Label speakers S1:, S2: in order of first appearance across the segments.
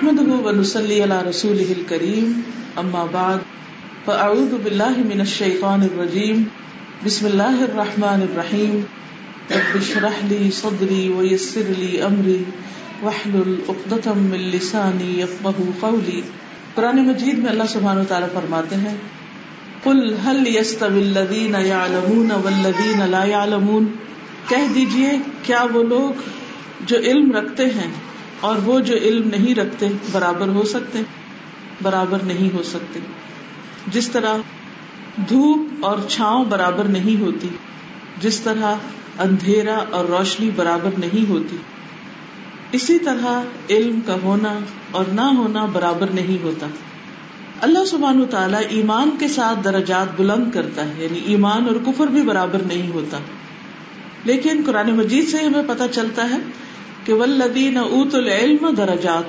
S1: نحمده ونصلي على رسوله الكريم اما بعد فاعوذ بالله من الشيطان الرجيم. بسم الله الرحمن الرحيم. رب اشرح لي صدري ويسر لي امري واحلل عقدة من لساني يفقهوا قولي. قرآن مجید میں اللہ سبحانہ وتعالی فرماتے ہیں، قل هل يستوي الذين يعلمون والذين لا يعلمون؟ کہہ دیجیے، کیا وہ لوگ جو علم رکھتے ہیں اور وہ جو علم نہیں رکھتے برابر ہو سکتے، برابر نہیں ہو سکتے۔ جس طرح دھوپ اور چھاؤں برابر نہیں ہوتی، جس طرح اندھیرا اور روشنی برابر نہیں ہوتی۔ اسی طرح علم کا ہونا اور نہ ہونا برابر نہیں ہوتا۔ اللہ سبحان تعالیٰ ایمان کے ساتھ درجات بلند کرتا ہے یعنی ایمان اور کفر بھی برابر نہیں ہوتا۔ لیکن قرآن مجید سے ہمیں پتہ چلتا ہے کہ ولدین اوت العلم درجات،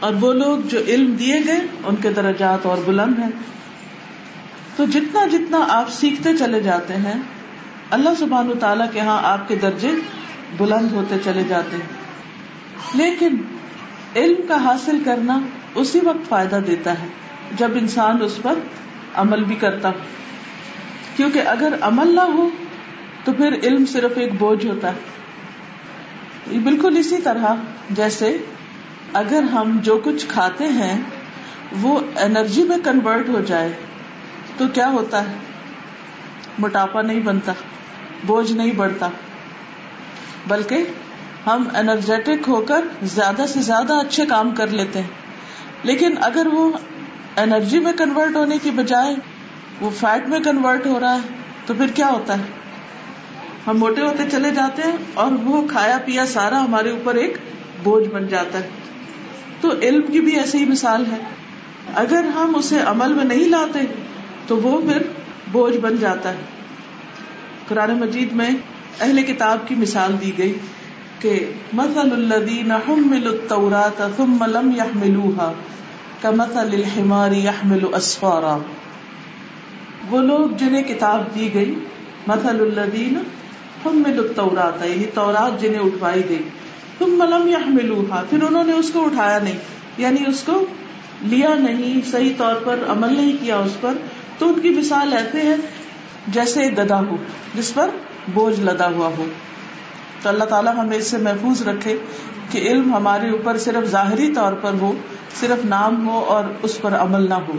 S1: اور وہ لوگ جو علم دیے گئے، ان کے درجات اور بلند ہیں۔ تو جتنا جتنا آپ سیکھتے چلے جاتے ہیں، اللہ سبحان تعالیٰ کے ہاں آپ کے درجے بلند ہوتے چلے جاتے ہیں۔ لیکن علم کا حاصل کرنا اسی وقت فائدہ دیتا ہے، جب انسان اس پر عمل بھی کرتا۔ کیونکہ اگر عمل نہ ہو، تو پھر علم صرف ایک بوجھ ہوتا ہے۔ بالکل اسی طرح جیسے اگر ہم جو کچھ کھاتے ہیں وہ انرجی میں کنورٹ ہو جائے تو کیا ہوتا ہے؟ موٹاپا نہیں بنتا، بوجھ نہیں بڑھتا۔ بلکہ ہم انرجیٹک ہو کر زیادہ سے زیادہ اچھے کام کر لیتے ہیں۔ لیکن اگر وہ انرجی میں کنورٹ ہونے کی بجائے وہ فیٹ میں کنورٹ ہو رہا ہے تو پھر کیا ہوتا ہے؟ ہم موٹے ہوتے چلے جاتے ہیں اور وہ کھایا پیا سارا ہمارے اوپر ایک بوجھ بن جاتا ہے۔ تو علم کی بھی ایسی ہی مثال ہے۔ اگر ہم اسے عمل میں نہیں لاتے تو وہ پھر بوجھ بن جاتا ہے۔ قرآن مجید میں اہل کتاب کی مثال دی گئی کہ مثل الذین حملوا التوراۃ ثم لم يحملوها كمثل الحمار يحمل اسفارا۔ وہ لوگ جنہیں کتاب دی گئی، مثل الذین ہم میں لطتا اڑاتا یعنی تورات جنہیں اٹھوائی گئی۔ تم ملم یا ملوہا پھر انہوں نے اس کو اٹھایا نہیں۔ یعنی اس کو لیا نہیں، صحیح طور پر عمل نہیں کیا اس پر۔ تو ان کی مثال ایسے ہے جیسے گدا ہو، جس پر بوجھ لدا ہوا ہو۔ تو اللہ تعالیٰ ہمیں اس سے محفوظ رکھے کہ علم ہمارے اوپر صرف ظاہری طور پر ہو، صرف نام ہو اور اس پر عمل نہ ہو۔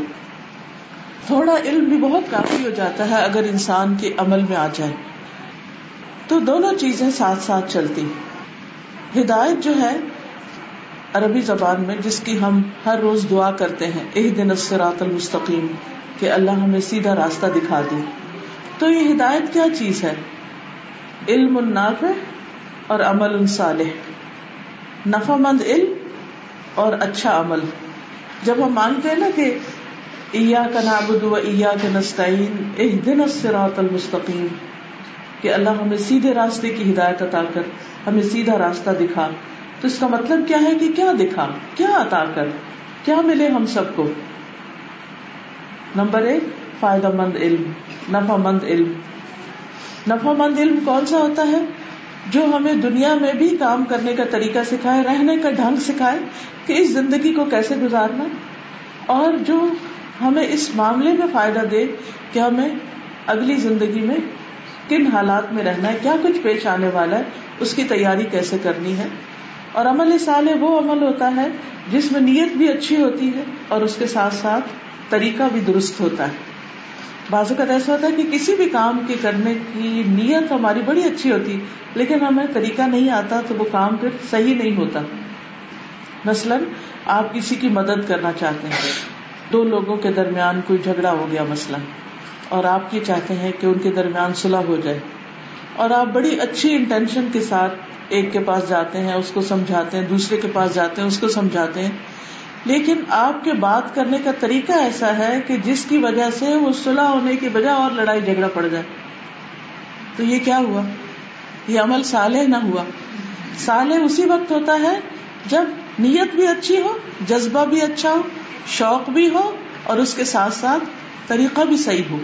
S1: تھوڑا علم بھی بہت کافی ہو جاتا ہے اگر انسان کے عمل میں آ جائے۔ تو دونوں چیزیں ساتھ ساتھ چلتی۔ ہدایت جو ہے عربی زبان میں، جس کی ہم ہر روز دعا کرتے ہیں ایک دن اسرات المستقیم، کہ اللہ ہمیں سیدھا راستہ دکھا دے۔ تو یہ ہدایت کیا چیز ہے؟ علم النافع اور عمل صالح۔ نفع مند علم اور اچھا عمل۔ جب ہم مانگتے ہیں نا کہ ایا کا نابود و ایا کے نستعین ایک دن اسرات المستقیم کہ اللہ ہمیں سیدھے راستے کی ہدایت عطا کر، ہمیں سیدھا راستہ دکھا۔ تو اس کا مطلب کیا ہے کہ کیا دکھا؟ کیا عطا کر؟ کیا ملے ہم سب کو؟ نمبر ایک، فائدہ مند علم، نفع مند علم۔ نفع مند علم کون سا ہوتا ہے؟ جو ہمیں دنیا میں بھی کام کرنے کا طریقہ سکھائے، رہنے کا ڈھنگ سکھائے کہ اس زندگی کو کیسے گزارنا۔ اور جو ہمیں اس معاملے میں فائدہ دے کہ ہمیں اگلی زندگی میں کن حالات میں رہنا ہے؟ کیا کچھ پیش آنے والا ہے؟ اس کی تیاری کیسے کرنی ہے؟ اور عمل سال وہ عمل ہوتا ہے جس میں نیت بھی اچھی ہوتی ہے اور اس کے ساتھ ساتھ طریقہ بھی درست ہوتا ہے۔ بعض اوقات ایسا ہوتا ہے کہ کسی بھی کام کے کرنے کی نیت ہماری بڑی اچھی ہوتی، لیکن ہمیں طریقہ نہیں آتا تو وہ کام پھر صحیح نہیں ہوتا۔ مثلاً آپ کسی کی مدد کرنا چاہتے ہیں۔ دو لوگوں کے درمیان کوئی جھگڑا ہو گیا مثلاً۔ اور آپ یہ چاہتے ہیں کہ ان کے درمیان صلح ہو جائے۔ اور آپ بڑی اچھی انٹینشن کے ساتھ ایک کے پاس جاتے ہیں، اس کو سمجھاتے ہیں، دوسرے کے پاس جاتے ہیں، اس کو سمجھاتے ہیں۔ لیکن آپ کے بات کرنے کا طریقہ ایسا ہے کہ جس کی وجہ سے وہ صلح ہونے کی وجہ اور لڑائی جھگڑا پڑ جائے۔ تو یہ کیا ہوا؟ یہ عمل صالح نہ ہوا۔ صالح اسی وقت ہوتا ہے جب نیت بھی اچھی ہو، جذبہ بھی اچھا ہو، شوق بھی ہو اور اس کے ساتھ ساتھ طریقہ بھی صحیح ہو۔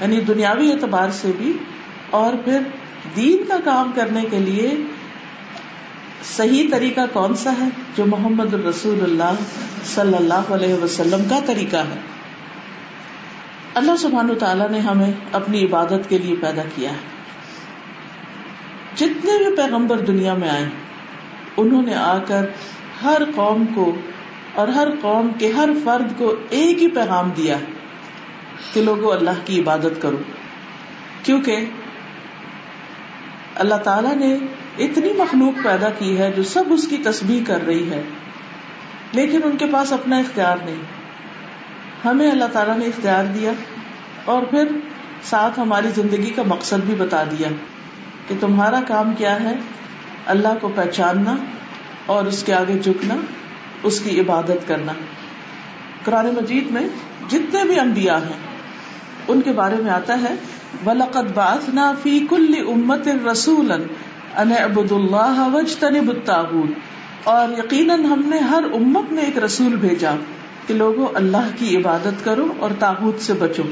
S1: یعنی دنیاوی اعتبار سے بھی اور پھر دین کا کام کرنے کے لیے صحیح طریقہ کون سا ہے جو محمد الرسول اللہ صلی اللہ علیہ وسلم کا طریقہ ہے؟ اللہ سبحان تعالیٰ نے ہمیں اپنی عبادت کے لیے پیدا کیا ہے۔ جتنے بھی پیغمبر دنیا میں آئے، انہوں نے آ کر ہر قوم کو اور ہر قوم کے ہر فرد کو ایک ہی پیغام دیا۔ کہ لوگوں، اللہ کی عبادت کرو۔ کیونکہ اللہ تعالیٰ نے اتنی مخلوق پیدا کی ہے جو سب اس کی تسبیح کر رہی ہے، لیکن ان کے پاس اپنا اختیار نہیں۔ ہمیں اللہ تعالیٰ نے اختیار دیا اور پھر ساتھ ہماری زندگی کا مقصد بھی بتا دیا کہ تمہارا کام کیا ہے؟ اللہ کو پہچاننا اور اس کے آگے جھکنا، اس کی عبادت کرنا۔ قرآن مجید میں جتنے بھی انبیاء ہیں ان کے بارے میں آتا ہے، وَلَقَدْ بَعَثْنَا فِي كُلِّ أُمَّةٍ رَسُولًا أَنِ اعْبُدُوا اللَّهَ وَاجْتَنِبُوا الطَّاغُوتَ۔ اور یقیناً ہم نے ہر امت میں ایک رسول بھیجا کہ لوگوں، اللہ کی عبادت کرو اور تاغوت سے بچو۔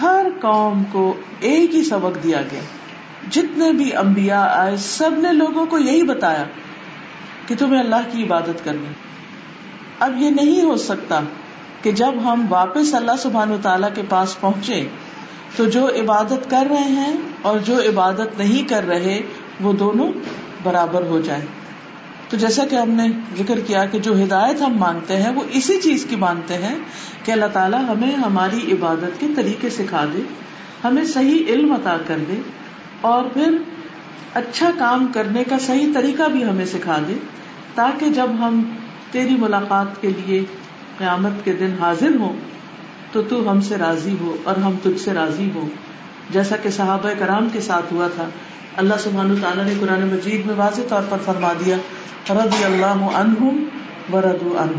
S1: ہر قوم کو ایک ہی سبق دیا گیا۔ جتنے بھی انبیاء آئے، سب نے لوگوں کو یہی بتایا کہ تمہیں اللہ کی عبادت کرنی۔ اب یہ نہیں ہو سکتا کہ جب ہم واپس اللہ سبحان و تعالی کے پاس پہنچے تو جو عبادت کر رہے ہیں اور جو عبادت نہیں کر رہے، وہ دونوں برابر ہو جائے تو جیسا کہ ہم نے ذکر کیا کہ جو ہدایت ہم مانگتے ہیں، وہ اسی چیز کی مانگتے ہیں کہ اللہ تعالیٰ ہمیں ہماری عبادت کے طریقے سکھا دے، ہمیں صحیح علم عطا کر دے اور پھر اچھا کام کرنے کا صحیح طریقہ بھی ہمیں سکھا دے، تاکہ جب ہم تیری ملاقات کے لیے قیامت کے دن حاضر ہوں تو تو ہم سے راضی ہو اور ہم تجھ سے راضی ہو جیسا کہ صحابہ کرام کے ساتھ ہوا تھا، اللہ سبحان تعالیٰ نے قرآن مجید میں واضح طور پر فرما دیا، رضی اللہ عنہم ورد ان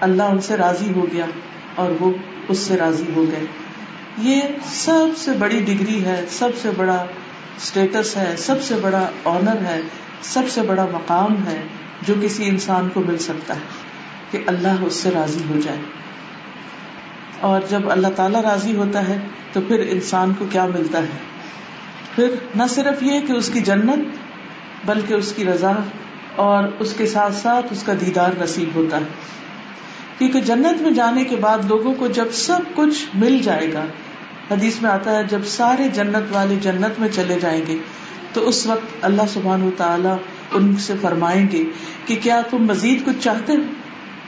S1: اللہ ان سے راضی ہو گیا اور وہ اس سے راضی ہو گئے۔ یہ سب سے بڑی ڈگری ہے، سب سے بڑا اسٹیٹس ہے، سب سے بڑا آنر ہے، سب سے بڑا مقام ہے جو کسی انسان کو مل سکتا ہے۔ کہ اللہ اس سے راضی ہو جائے۔ اور جب اللہ تعالی راضی ہوتا ہے تو پھر انسان کو کیا ملتا ہے؟ پھر نہ صرف یہ کہ اس کی جنت بلکہ اس کی رضا اور اس کے ساتھ ساتھ اس کا دیدار نصیب ہوتا ہے۔ کیونکہ جنت میں جانے کے بعد لوگوں کو جب سب کچھ مل جائے گا، حدیث میں آتا ہے جب سارے جنت والے جنت میں چلے جائیں گے، تو اس وقت اللہ سبحان و تعالیٰ ان سے فرمائیں گے کہ کیا تم مزید کچھ چاہتے ہو؟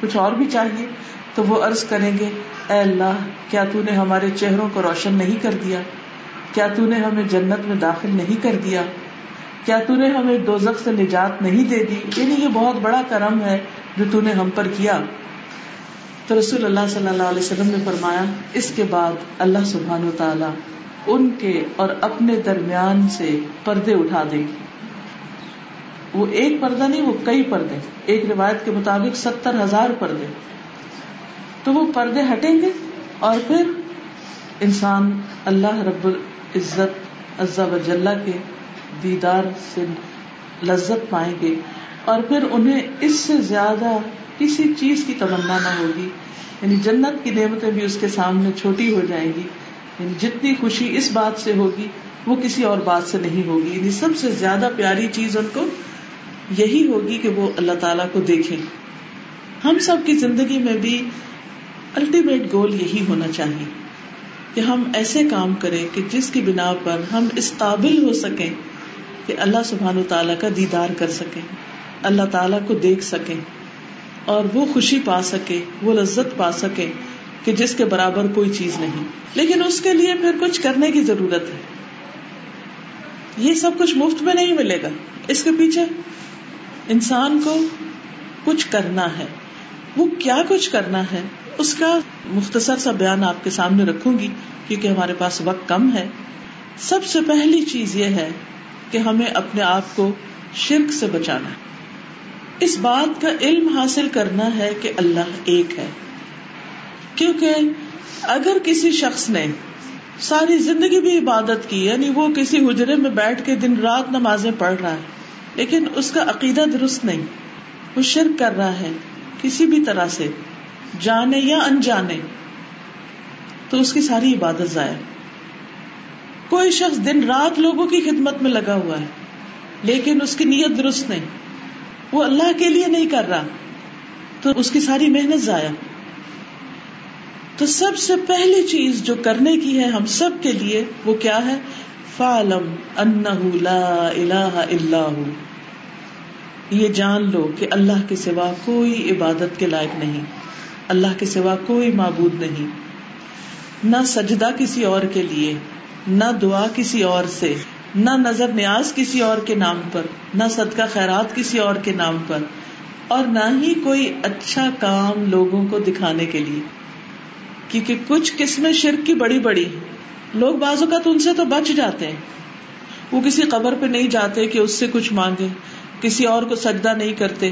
S1: کچھ اور بھی چاہیے، تو وہ عرض کریں گے، اے اللہ، کیا تو نے ہمارے چہروں کو روشن نہیں کر دیا؟ کیا تو نے ہمیں جنت میں داخل نہیں کر دیا؟ کیا تو نے ہمیں دو سے نجات نہیں دے دی؟ یعنی یہ بہت بڑا کرم ہے جو تو نے ہم پر کیا۔ تو رسول اللہ صلی اللہ علیہ وسلم نے فرمایا، اس کے بعد اللہ سبحان و تعالی ان کے اور اپنے درمیان سے پردے اٹھا دے گی۔ وہ ایک پردہ نہیں، وہ کئی پردے۔ ایک روایت کے مطابق ستر ہزار پردے۔ تو وہ پردے ہٹیں گے اور پھر انسان اللہ رب العزت عزا وجل کے دیدار سے لذت پائیں گے اور پھر انہیں اس سے زیادہ کسی چیز کی تمنا نہ ہوگی۔ یعنی جنت کی نعمتیں بھی اس کے سامنے چھوٹی ہو جائیں گی۔ یعنی جتنی خوشی اس بات سے ہوگی، وہ کسی اور بات سے نہیں ہوگی۔ یعنی سب سے زیادہ پیاری چیز ان کو یہی ہوگی کہ وہ اللہ تعالیٰ کو دیکھیں۔ ہم سب کی زندگی میں بھی الٹیمیٹ گول یہی ہونا چاہیے کہ ہم ایسے کام کریں کہ جس کی بنا پر ہم اس قابل ہو سکیں کہ اللہ سبحان و تعالیٰ کا دیدار کر سکیں، اللہ تعالیٰ کو دیکھ سکیں اور وہ خوشی پا سکے، وہ لذت پا سکے کہ جس کے برابر کوئی چیز نہیں۔ لیکن اس کے لیے پھر کچھ کرنے کی ضرورت ہے۔ یہ سب کچھ مفت میں نہیں ملے گا۔ اس کے پیچھے انسان کو کچھ کرنا ہے۔ وہ کیا کچھ کرنا ہے؟ اس کا مختصر سا بیان آپ کے سامنے رکھوں گی، کیونکہ ہمارے پاس وقت کم ہے۔ سب سے پہلی چیز یہ ہے کہ ہمیں اپنے آپ کو شرک سے بچانا ہے۔ اس بات کا علم حاصل کرنا ہے کہ اللہ ایک ہے۔ کیونکہ اگر کسی شخص نے ساری زندگی بھی عبادت کی یعنی وہ کسی حجرے میں بیٹھ کے دن رات نمازیں پڑھ رہا ہے لیکن اس کا عقیدہ درست نہیں۔ وہ شرک کر رہا ہے کسی بھی طرح سے، جانے یا انجانے۔ تو اس کی ساری عبادت ضائع۔ کوئی شخص دن رات لوگوں کی خدمت میں لگا ہوا ہے، لیکن اس کی نیت درست نہیں۔ وہ اللہ کے لیے نہیں کر رہا، تو اس کی ساری محنت ضائع۔ تو سب سے پہلی چیز جو کرنے کی ہے ہم سب کے لیے وہ کیا ہے؟ فالم اللہ یہ جان لو کہ اللہ کے سوا کوئی عبادت کے لائق نہیں، اللہ کے سوا کوئی معبود نہیں۔ نہ سجدہ کسی اور کے لیے، نہ دعا کسی اور سے، نہ نظر نیاز کسی اور کے نام پر، نہ صدقہ خیرات کسی اور کے نام پر، اور نہ ہی کوئی اچھا کام لوگوں کو دکھانے کے لیے۔ کیونکہ کچھ قسمیں شرک کی بڑی بڑی لوگ بازو کا تو ان سے تو بچ جاتے ہیں۔ وہ کسی قبر پہ نہیں جاتے کہ اس سے کچھ مانگے۔ کسی اور کو سجدہ نہیں کرتے،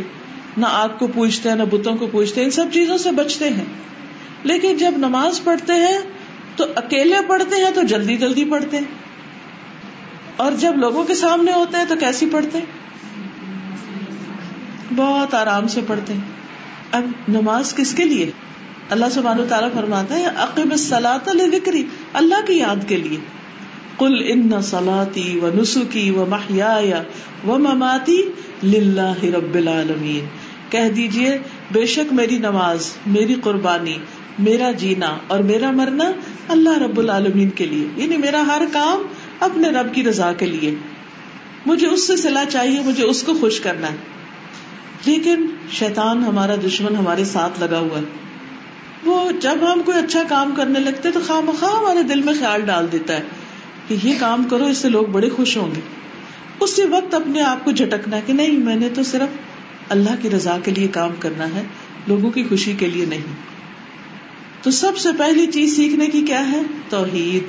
S1: نہ آگ کو پوچھتے ہیں نہ بتوں کو پوچھتے ہیں ان سب چیزوں سے بچتے ہیں۔ لیکن جب نماز پڑھتے ہیں تو اکیلے پڑھتے ہیں تو جلدی جلدی پڑھتے ہیں۔ اور جب لوگوں کے سامنے ہوتے ہیں تو کیسی پڑھتے ہیں؟ بہت آرام سے پڑھتے ہیں۔ اب نماز کس کے لیے؟ اللہ سبحانہ تعالیٰ فرماتا ہے عقب سلاط ذکری اللہ کی یاد کے لیے۔ کل ان سلاتی و نسخی و محیا و مماتی للہ رب العالمین۔ کہہ دیجیے بے شک میری نماز، میری قربانی، میرا جینا اور میرا مرنا اللہ رب العالمین کے لیے یعنی میرا ہر کام اپنے رب کی رضا کے لیے۔ مجھے اس سے سلا چاہیے، مجھے اس کو خوش کرنا ہے۔ لیکن شیطان ہمارا دشمن ہمارے ساتھ لگا ہوا ہے۔ وہ جب ہم کوئی اچھا کام کرنے لگتے تو خواہ مخواہ ہمارے دل میں خیال ڈال دیتا ہے۔ کہ یہ کام کرو، اس سے لوگ بڑے خوش ہوں گے۔ اسی وقت اپنے آپ کو جھٹکنا ہے کہ نہیں، میں نے تو صرف اللہ کی رضا کے لیے کام کرنا ہے، لوگوں کی خوشی کے لیے نہیں۔ تو سب سے پہلی چیز سیکھنے کی کیا ہے؟ توحید۔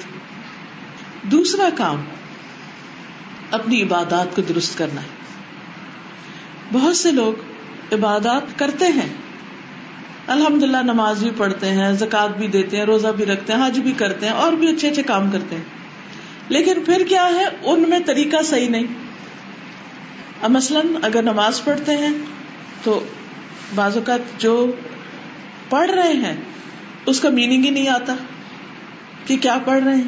S1: دوسرا کام، اپنی عبادات کو درست کرنا ہے۔ بہت سے لوگ عبادات کرتے ہیں۔ الحمد للہ نماز بھی پڑھتے ہیں زکات بھی دیتے ہیں، روزہ بھی رکھتے ہیں، حج بھی کرتے ہیں اور بھی اچھے اچھے کام کرتے ہیں۔ لیکن پھر کیا ہے؟ ان میں طریقہ صحیح نہیں۔ اب مثلاً اگر نماز پڑھتے ہیں تو بعض اوقات جو پڑھ رہے ہیں، اس کا میننگ ہی نہیں آتا کہ کیا پڑھ رہے ہیں۔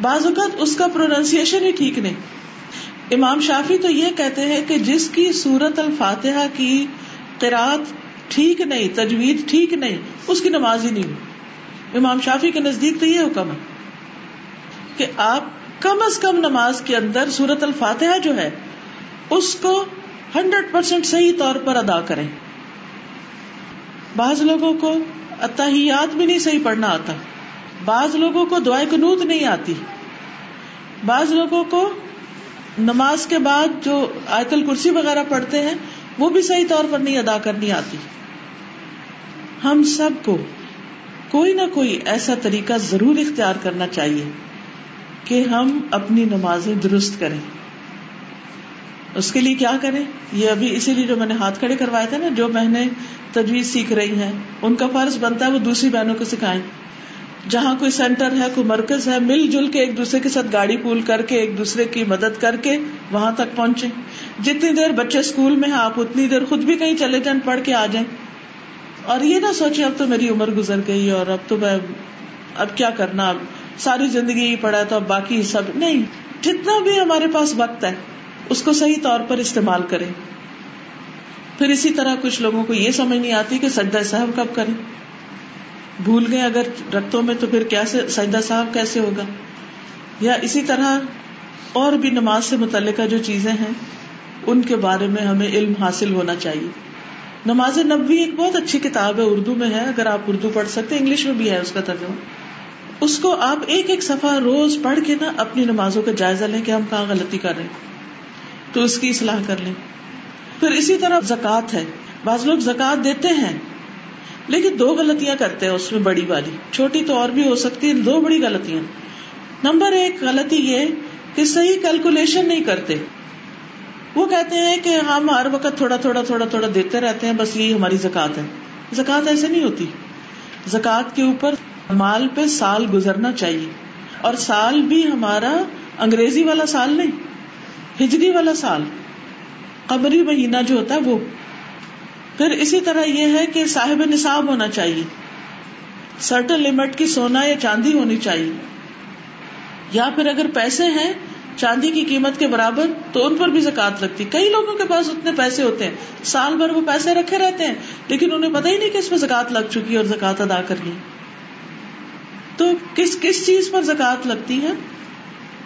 S1: بعض اوقات اس کا پروننسیشن ہی ٹھیک نہیں۔ امام شافی تو یہ کہتے ہیں کہ جس کی سورت الفاتحہ کی قرآت ٹھیک نہیں، تجوید ٹھیک نہیں، اس کی نماز ہی نہیں۔ امام شافی کے نزدیک تو یہ حکم ہے۔ کہ آپ کم از کم نماز کے اندر سورت الفاتحہ جو ہے، اس کو ہنڈریڈ پرسینٹ صحیح طور پر ادا کریں۔ بعض لوگوں کو اتحیات بھی نہیں صحیح پڑھنا آتا۔ بعض لوگوں کو دعائیں کنوت نہیں آتی۔ بعض لوگوں کو نماز کے بعد جو آیت الکرسی وغیرہ پڑھتے ہیں، وہ بھی صحیح طور پر نہیں ادا کرنی آتی۔ ہم سب کو کوئی نہ کوئی ایسا طریقہ ضرور اختیار کرنا چاہیے۔ کہ ہم اپنی نمازیں درست کریں۔ اس کے لیے کیا کریں؟ یہ ابھی اسی لیے جو میں نے ہاتھ کھڑے کروائے تھے نا، جو بہنیں تجویز سیکھ رہی ہیں، ان کا فرض بنتا ہے وہ دوسری بہنوں کو سکھائیں۔ جہاں کوئی سینٹر ہے، کوئی مرکز ہے، مل جل کے ایک دوسرے کے ساتھ گاڑی پول کر کے، ایک دوسرے کی مدد کر کے وہاں تک پہنچے جتنی دیر بچے اسکول میں ہیں، آپ اتنی دیر خود بھی کہیں چلے جائیں، پڑھ کے آ جائیں۔ اور یہ نہ سوچے اب تو میری عمر گزر گئی اور اب تو میں، اب کیا کرنا؟ اب ساری زندگی ہی پڑا تو اب باقی سب نہیں، جتنا بھی ہمارے پاس وقت ہے، اس کو صحیح طور پر استعمال کرے پھر اسی طرح کچھ لوگوں کو یہ سمجھ نہیں آتی کہ سجدہ صاحب کب کریں۔ بھول گئے اگر رقتوں میں تو پھر کیا سجدہ صاحب کیسے ہوگا؟ یا اسی طرح اور بھی نماز سے متعلقہ جو چیزیں ہیں، ان کے بارے میں ہمیں علم حاصل ہونا چاہیے۔ نماز نبوی ایک بہت اچھی کتاب ہے، اردو میں ہے، اگر آپ اردو پڑھ سکتے، انگلش میں بھی ہے اس کا ترجمہ۔ اس کو آپ ایک ایک صفحہ روز پڑھ کے نا اپنی نمازوں کا جائزہ لیں کہ ہم کہاں غلطی کر رہے ہیں، تو اس کی اصلاح کر لیں۔ پھر اسی طرح زکات ہے۔ بعض لوگ زکات دیتے ہیں، لیکن دو غلطیاں کرتے ہیں اس میں بڑی والی۔ چھوٹی تو اور بھی ہو سکتی ہے دو بڑی غلطیاں۔ نمبر ایک غلطی یہ کہ صحیح کیلکولیشن نہیں کرتے۔ وہ کہتے ہیں کہ ہم ہر وقت تھوڑا تھوڑا تھوڑا تھوڑا دیتے رہتے ہیں، بس یہی ہماری زکات ہے۔ زکات ایسے نہیں ہوتی۔ زکات کے اوپر مال پہ سال گزرنا چاہیے۔ اور سال بھی ہمارا انگریزی والا سال نہیں، ہجری والا سال۔ قبری مہینہ جو ہوتا ہے وہ۔ پھر اسی طرح یہ ہے کہ صاحب نصاب ہونا چاہیے۔ سرٹن لمٹ کی سونا یا چاندی ہونی چاہیے۔ یا پھر اگر پیسے ہیں، چاندی کی قیمت کے برابر تو ان پر بھی زکات لگتی کئی لوگوں کے پاس اتنے پیسے ہوتے ہیں۔ سال بھر وہ پیسے رکھے رہتے ہیں، لیکن انہیں پتا ہی نہیں کہ اس میں زکات لگ چکی ہے اور زکات ادا کرنی۔ تو کس کس چیز پر زکات لگتی ہے؟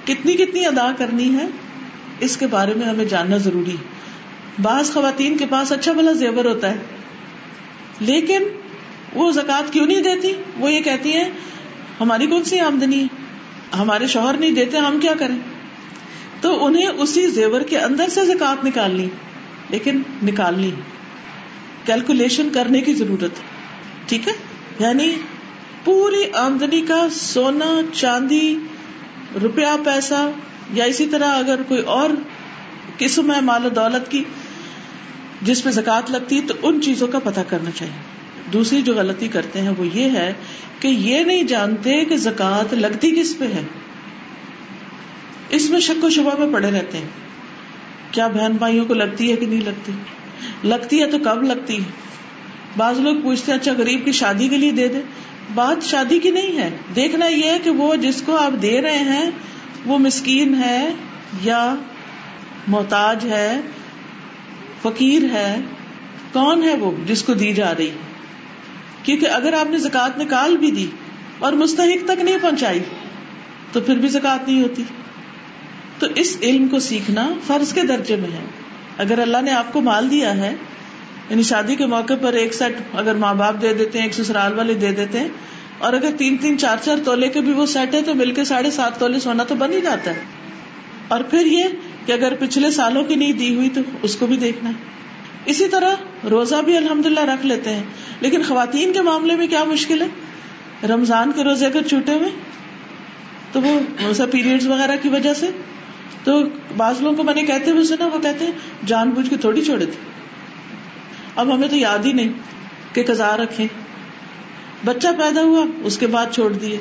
S1: کتنی کتنی ادا کرنی ہے؟ اس کے بارے میں ہمیں جاننا ضروری ہے۔ بعض خواتین کے پاس اچھا بھلا زیور ہوتا ہے، لیکن وہ زکات کیوں نہیں دیتی؟ وہ یہ کہتی ہیں، ہماری کون سی آمدنی ہے؟ ہمارے شوہر نہیں دیتے، ہم کیا کریں؟ تو انہیں اسی زیور کے اندر سے زکات نکالنی، لیکن نکالنی۔ کیلکولیشن کرنے کی ضرورت ٹھیک ہے؟ یعنی پوری آمدنی کا سونا، چاندی، روپیہ، پیسہ یا اسی طرح اگر کوئی اور قسم ہے مال و دولت کی جس پہ زکات لگتی تو ان چیزوں کا پتہ کرنا چاہیے۔ دوسری جو غلطی کرتے ہیں وہ یہ ہے کہ یہ نہیں جانتے کہ زکات لگتی کس پہ ہے۔ اس میں شک و شبہ میں پڑے رہتے ہیں۔ کیا بہن بھائیوں کو لگتی ہے کہ نہیں لگتی؟ لگتی ہے تو کب لگتی ہے؟ بعض لوگ پوچھتے ہیں اچھا غریب کی شادی کے لیے دے دے بات شادی کی نہیں ہے۔ دیکھنا یہ ہے کہ وہ جس کو آپ دے رہے ہیں، وہ مسکین ہے یا محتاج ہے، فقیر ہے، کون ہے وہ جس کو دی جا رہی؟ کیونکہ اگر آپ نے زکات نکال بھی دی اور مستحق تک نہیں پہنچائی، تو پھر بھی زکات نہیں ہوتی۔ تو اس علم کو سیکھنا فرض کے درجے میں ہے۔ اگر اللہ نے آپ کو مال دیا ہے یعنی شادی کے موقع پر ایک سیٹ اگر ماں باپ دے دیتے ہیں، ایک سسرال والے دے دیتے ہیں، اور اگر تین تین چار چار تولے کے بھی وہ سیٹ ہے تو مل کے ساڑھے سات تولے سونا تو بن ہی جاتا ہے۔ اور پھر یہ کہ اگر پچھلے سالوں کی نہیں دی ہوئی تو اس کو بھی دیکھنا ہے۔ اسی طرح روزہ بھی الحمد للہ رکھ لیتے ہیں۔ لیکن خواتین کے معاملے میں کیا مشکل ہے؟ رمضان کے روزے اگر چھوٹے ہوئے، تو وہ پیریڈ وغیرہ کی وجہ سے تو بعض لوگوں کو میں نے کہتے ہوئے سنا، وہ کہتے ہیں، جان بوجھ کے تھوڑی چھوڑے تھے۔ اب ہمیں تو یاد ہی نہیں کہ کزا رکھے بچہ پیدا ہوا، اس کے بعد چھوڑ دیے۔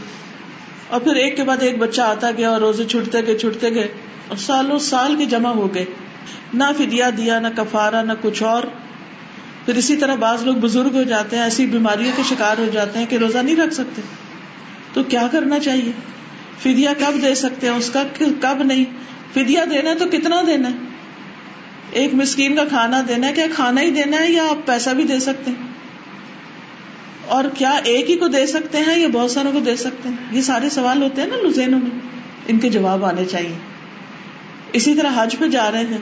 S1: اور پھر ایک کے بعد ایک بچہ آتا گیا اور روزے چھوٹتے گئے چھوٹتے گئے۔ اور سالوں سال کے جمع ہو گئے۔ نہ فدیا دیا، نہ کفارا نہ کچھ اور۔ پھر اسی طرح بعض لوگ بزرگ ہو جاتے ہیں، ایسی بیماریوں کے شکار ہو جاتے ہیں کہ روزہ نہیں رکھ سکتے۔ تو کیا کرنا چاہیے؟ فدیا کب دے سکتے ہیں؟ اس کا کب نہیں؟ فدیا دینا ہے تو کتنا دینا ہے؟ ایک مسکین کا کھانا دینا ہے کیا کھانا ہی دینا ہے یا آپ پیسہ بھی دے سکتے ہیں؟ اور کیا ایک ہی کو دے سکتے ہیں یا بہت ساروں کو دے سکتے ہیں؟ یہ سارے سوال ہوتے ہیں نا لزینوں میں۔ ان کے جواب آنے چاہیے۔ اسی طرح حج پہ جا رہے ہیں۔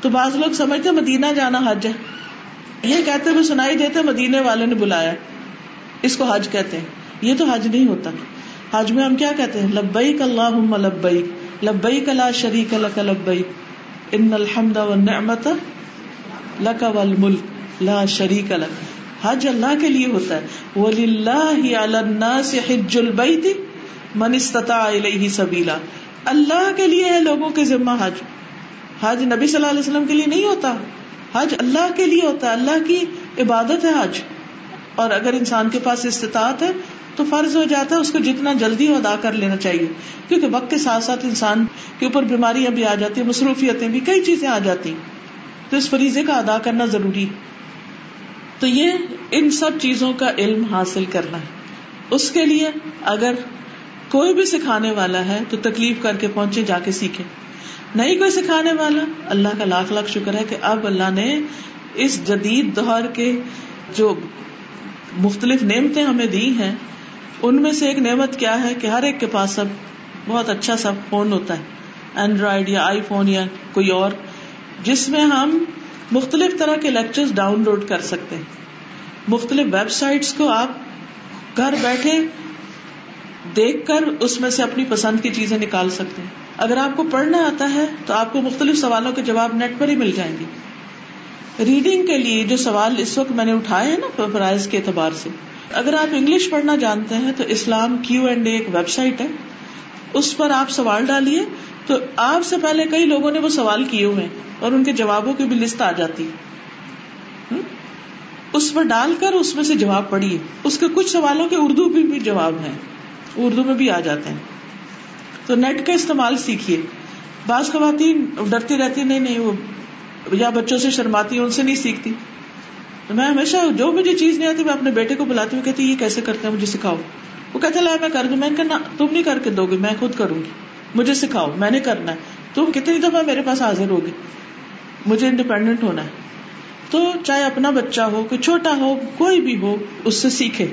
S1: تو بعض لوگ سمجھتے مدینہ جانا حج ہے۔ یہ کہتے ہوئے سنائی دیتے مدینے والے نے بلایا۔ اس کو حج کہتے ہیں۔ یہ تو حج نہیں ہوتا۔ حج میں ہم کیا کہتے ہیں؟ لبئی اللہ لبئی لبئی کلا شریک لک لبئی ان الحمد والنعمت لک والملک لا شریک لک حج اللہ کے لیے ہوتا ہے۔ وَلِلَّهِ عَلَى النَّاسِ حِجُّ الْبَيْتِ مَنِ اسْتَطَاعَ إِلَيْهِ سَبِيلًا۔ اللہ کے لیے ہے لوگوں کے ذمہ حج۔ حج نبی صلی اللہ علیہ وسلم کے لیے نہیں ہوتا۔ حج اللہ کے لیے ہوتا ہے۔ اللہ کی عبادت ہے حج۔ اور اگر انسان کے پاس استطاعت ہے تو فرض ہو جاتا ہے اس کو جتنا جلدی ہو ادا کر لینا چاہیے۔ کیونکہ وقت کے ساتھ ساتھ انسان کے اوپر بیماریاں بھی آ جاتی ہیں مصروفیتیں بھی کئی چیزیں آ جاتی تو اس فریضے کا ادا کرنا ضروری تو یہ ان سب چیزوں کا علم حاصل کرنا ہے۔ اس کے لیے اگر کوئی بھی سکھانے والا ہے تو تکلیف کر کے پہنچے، جا کے سیکھے۔ نہیں کوئی سکھانے والا، اللہ کا لاکھ لاکھ شکر ہے کہ اب اللہ نے اس جدید دور کے جو مختلف نعمتیں ہمیں دی ہیں ان میں سے ایک نعمت کیا ہے کہ ہر ایک کے پاس سب بہت اچھا سا فون ہوتا ہے اینڈرائڈ یا آئی فون یا کوئی اور، جس میں ہم مختلف طرح کے لیکچر ڈاؤن لوڈ کر سکتے ہیں۔ مختلف ویب سائٹس کو آپ گھر بیٹھے دیکھ کر اس میں سے اپنی پسند کی چیزیں نکال سکتے ہیں۔ اگر آپ کو پڑھنا آتا ہے تو آپ کو مختلف سوالوں کے جواب نیٹ پر ہی مل جائیں گے۔ ریڈنگ کے لیے جو سوال اس وقت میں نے اٹھائے ہیں نا پرائز کے اعتبار سے اگر آپ انگلش پڑھنا جانتے ہیں تو اسلام کیو اینڈ اے ایک ویب سائٹ ہے۔ اس پر آپ سوال ڈالیے تو آپ سے پہلے کئی لوگوں نے وہ سوال کیے ہوئے اور ان کے جوابوں کی بھی لسٹ آ جاتی۔ اس پر ڈال کر اس میں سے جواب پڑھیے۔ اس کے کچھ سوالوں کے اردو بھی, بھی جواب ہیں۔ اردو میں بھی آ جاتے ہیں۔ تو نیٹ کا استعمال سیکھیے۔ بعض خواتین ڈرتی رہتی نہیں نہیں وہ یا بچوں سے شرماتی ان سے نہیں سیکھتی۔ میں ہمیشہ جو مجھے چیز نہیں آتی، میں اپنے بیٹے کو بلاتی ہوں، کہتی یہ کیسے کرتے ہیں، مجھے سکھاؤ۔ وہ کہتے لا، میں کر دوں میں تم نہیں کر کے دو گی میں خود کروں گی۔ مجھے سکھاؤ، میں نے کرنا ہے۔ تم کتنی دفعہ میرے پاس حاضر ہوگی مجھے انڈیپینڈنٹ ہونا ہے۔ تو چاہے اپنا بچہ ہو، کوئی چھوٹا ہو، کوئی بھی ہو، اس سے سیکھے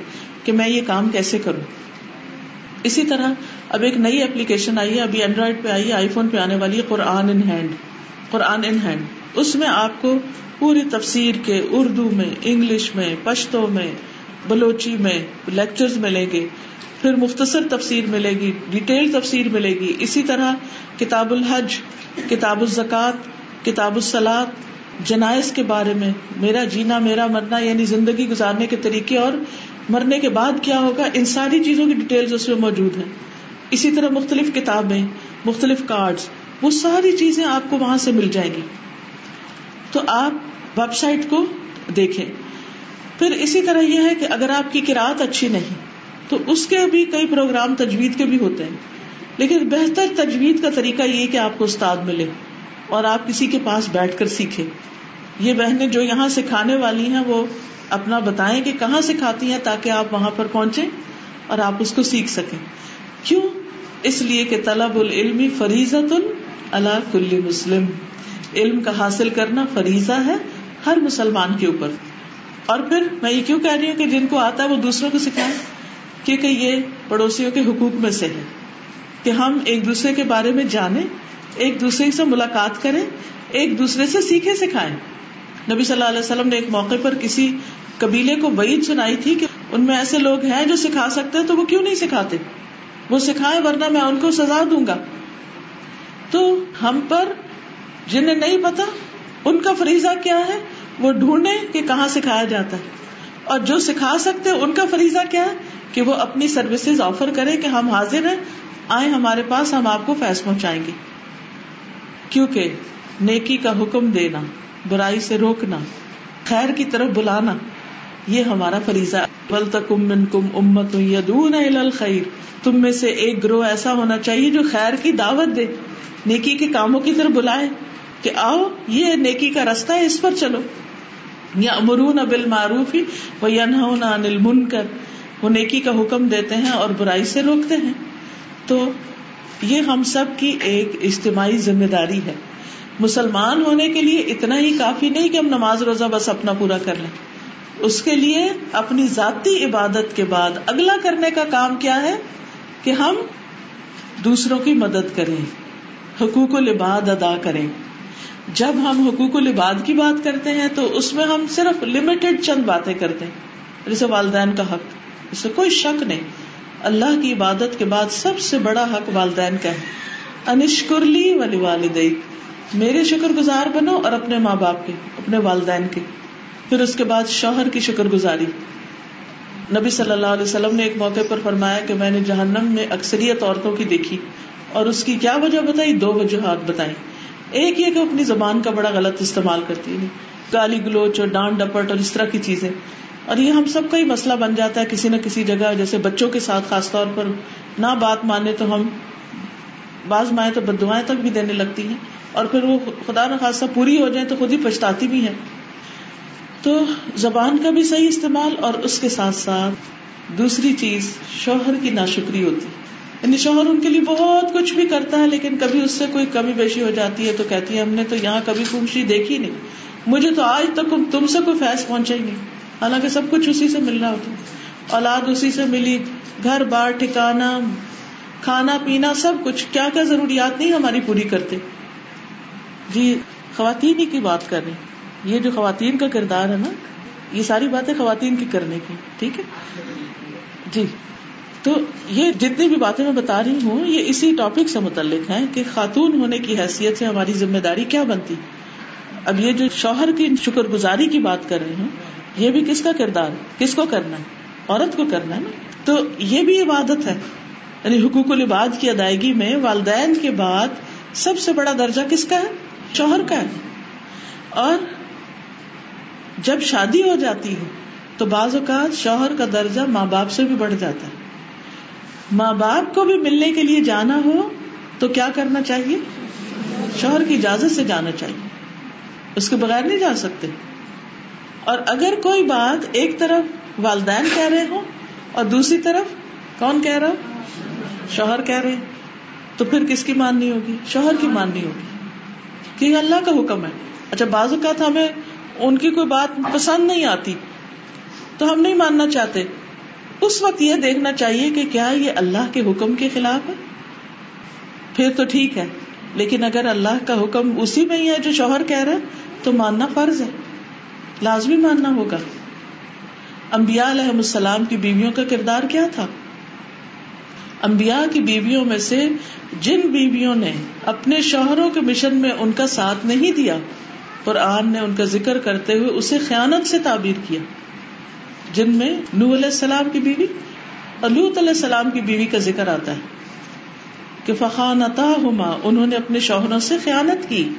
S1: کہ میں یہ کام کیسے کروں۔ اسی طرح اب ایک نئی اپلیکیشن آئی ہے، ابھی اینڈرائڈ پہ آئی ہے آئی فون پہ آنے والی ہے، قرآن in hand Quran in hand اس میں آپ کو پوری تفسیر کے اردو میں، انگلش میں، پشتو میں، بلوچی میں لیکچر ملیں گے۔ پھر مختصر تفسیر ملے گی ڈیٹیل تفسیر ملے گی۔ اسی طرح کتاب الحج، کتاب الزکات کتاب السلاد جنائز کے بارے میں۔ میرا جینا، میرا مرنا یعنی زندگی گزارنے کے طریقے اور مرنے کے بعد کیا ہوگا؟ ان ساری چیزوں کی ڈیٹیل اس میں موجود ہے اسی طرح مختلف کتابیں، مختلف کارڈ وہ ساری چیزیں آپ کو وہاں سے مل جائیں گی۔ تو آپ ویب سائٹ کو دیکھیں۔ پھر اسی طرح یہ ہے کہ اگر آپ کی کراط اچھی نہیں، تو اس کے بھی کئی پروگرام تجوید کے بھی ہوتے ہیں۔ لیکن بہتر تجوید کا طریقہ یہ کہ آپ کو استاد ملے اور آپ کسی کے پاس بیٹھ کر سیکھے یہ بہنیں جو یہاں سکھانے والی ہیں، وہ اپنا بتائیں کہ کہاں سکھاتی ہیں تاکہ آپ وہاں پر پہنچے اور آپ اس کو سیکھ سکیں۔ کیوں؟ اس لیے کہ طلب العلم فریضت اللہ کل مسلم۔ علم کا حاصل کرنا فریضہ ہے ہر مسلمان کے اوپر۔ اور پھر میں یہ کیوں کہہ رہی ہوں کہ جن کو آتا ہے وہ دوسروں کو سکھائے کیونکہ یہ پڑوسیوں کے حقوق میں سے ہے کہ ہم ایک دوسرے کے بارے میں جانیں، ایک دوسرے سے ملاقات کریں، ایک دوسرے سے سیکھے سکھائے نبی صلی اللہ علیہ وسلم نے ایک موقع پر کسی قبیلے کو وعید سنائی تھی کہ ان میں ایسے لوگ ہیں جو سکھا سکتے ہیں تو وہ کیوں نہیں سکھاتے؟ وہ سکھائے ورنہ میں ان کو سزا دوں گا۔ تو ہم پر جنہیں نہیں پتا ان کا فریضہ کیا ہے؟ وہ ڈھونڈے کہ کہاں سکھایا جاتا ہے۔ اور جو سکھا سکتے ان کا فریضہ کیا ہے؟ کہ وہ اپنی سروسز آفر کرے کہ ہم حاضر ہیں آئے ہمارے پاس، ہم آپ کو فیص پہنچائیں گے۔ کیونکہ نیکی کا حکم دینا، برائی سے روکنا، خیر کی طرف بلانا، یہ ہمارا فریضہ بل تک امت الخیر۔ تم میں سے ایک گروہ ایسا ہونا چاہیے جو خیر کی دعوت دے، نیکی کے کاموں کی طرف بلائے۔ کہ آؤ، یہ نیکی کا رستہ ہے، اس پر چلو۔ یا امرون بال معروف ہی وہ انل من کر وہ نیکی کا حکم دیتے ہیں اور برائی سے روکتے ہیں۔ تو یہ ہم سب کی ایک اجتماعی ذمہ داری ہے۔ مسلمان ہونے کے لیے اتنا ہی کافی نہیں کہ ہم نماز روزہ بس اپنا پورا کر لیں۔ اس کے لیے اپنی ذاتی عبادت کے بعد اگلا کرنے کا کام کیا ہے؟ کہ ہم دوسروں کی مدد کریں۔ حقوق العباد ادا کریں۔ جب ہم حقوق العباد کی بات کرتے ہیں تو اس میں ہم صرف لمیٹڈ چند باتیں کرتے ہیں۔ جیسے والدین کا حق، اس سے کوئی شک نہیں۔ اللہ کی عبادت کے بعد سب سے بڑا حق والدین کا ہے۔ انشکرلی والی والدئی میرے شکر گزار بنو اور اپنے ماں باپ کے، اپنے والدین کے۔ پھر اس کے بعد شوہر کی شکر گزاری۔ نبی صلی اللہ علیہ وسلم نے ایک موقع پر فرمایا کہ میں نے جہنم میں اکثریت عورتوں کی دیکھی اور اس کی کیا وجہ بتائی؟ دو وجوہات بتائی ایک یہ کہ اپنی زبان کا بڑا غلط استعمال کرتی ہے۔ گالی گلوچ اور ڈانٹ ڈپٹ اور اس طرح کی چیزیں۔ اور یہ ہم سب کا ہی مسئلہ بن جاتا ہے کسی نہ کسی جگہ۔ جیسے بچوں کے ساتھ خاص طور پر نہ بات مانے تو ہم بعض مائیں تو بدوائیں تک بھی دینے لگتی ہیں۔ اور پھر وہ خدا نخواستہ پوری ہو جائے تو خود ہی پچھتاتی بھی ہے تو زبان کا بھی صحیح استعمال اور اس کے ساتھ ساتھ دوسری چیز شوہر کی ناشکری ہوتی۔ یعنی شوہر ان کے لیے بہت کچھ بھی کرتا ہے، لیکن کبھی اس سے کوئی کمی بیشی ہو جاتی ہے تو کہتی ہے، ہم نے تو یہاں کبھی خوشی دیکھی نہیں۔ مجھے تو آج تک تم سے کوئی فیص پہنچے گی حالانکہ سب کچھ اسی سے مل رہا ہوتا اولاد اسی سے ملی، گھر بار ٹھکانا، کھانا پینا، سب کچھ۔ کیا کیا ضروریات نہیں ہماری پوری کرتے۔ جی خواتین ہی کی بات کر رہی یہ جو خواتین کا کردار ہے نا، یہ ساری باتیں خواتین کی کرنے کی۔ ٹھیک ہے؟ جی۔ تو یہ جتنی بھی باتیں میں بتا رہی ہوں، یہ اسی ٹاپک سے متعلق ہے کہ خاتون ہونے کی حیثیت سے ہماری ذمہ داری کیا بنتی؟ اب یہ جو شوہر کی شکر گزاری کی بات کر رہی ہوں، یہ بھی کس کا کردار؟ کس کو کرنا ہے؟ عورت کو کرنا ہے نا؟ تو یہ بھی عبادت ہے۔ یعنی حقوق العباد کی ادائیگی میں والدین کے بعد سب سے بڑا درجہ کس کا ہے؟ شوہر کا ہے۔ اور جب شادی ہو جاتی ہے، تو بعض اوقات شوہر کا درجہ ماں باپ سے بھی بڑھ جاتا ہے۔ ماں باپ کو بھی ملنے کے لیے جانا ہو تو کیا کرنا چاہیے؟ شوہر کی اجازت سے جانا چاہیے۔ اس کے بغیر نہیں جا سکتے۔ اور اگر کوئی بات ایک طرف والدین کہہ رہے ہوں اور دوسری طرف کون کہہ رہا شوہر کہہ رہے تو پھر کس کی ماننی ہوگی؟ شوہر کی ماننی ہوگی۔ کہ یہ اللہ کا حکم ہے۔ اچھا بعض اوقات ہمیں ان کی کوئی بات پسند نہیں آتی تو ہم نہیں ماننا چاہتے۔ اس وقت یہ دیکھنا چاہیے کہ کیا یہ اللہ کے حکم کے خلاف ہے؟ پھر تو ٹھیک ہے، لیکن اگر اللہ کا حکم اسی میں ہی ہے جو شوہر کہہ رہا ہے، تو ماننا فرض ہے۔ لازمی ماننا ہوگا۔ امبیا علیہ السلام کی بیویوں کا کردار کیا تھا؟ امبیا کی بیویوں میں سے جن بیویوں نے اپنے شوہروں کے مشن میں ان کا ساتھ نہیں دیا، قرآن نے ان کا ذکر کرتے ہوئے اسے خیانت سے تعبیر کیا۔ جن میں نو علیہ السلام کی بیوی اور لوت علیہ السلام کی بیوی کا ذکر آتا ہے کہ فخان ہوما انہوں نے اپنے شوہروں سے خیانت کی۔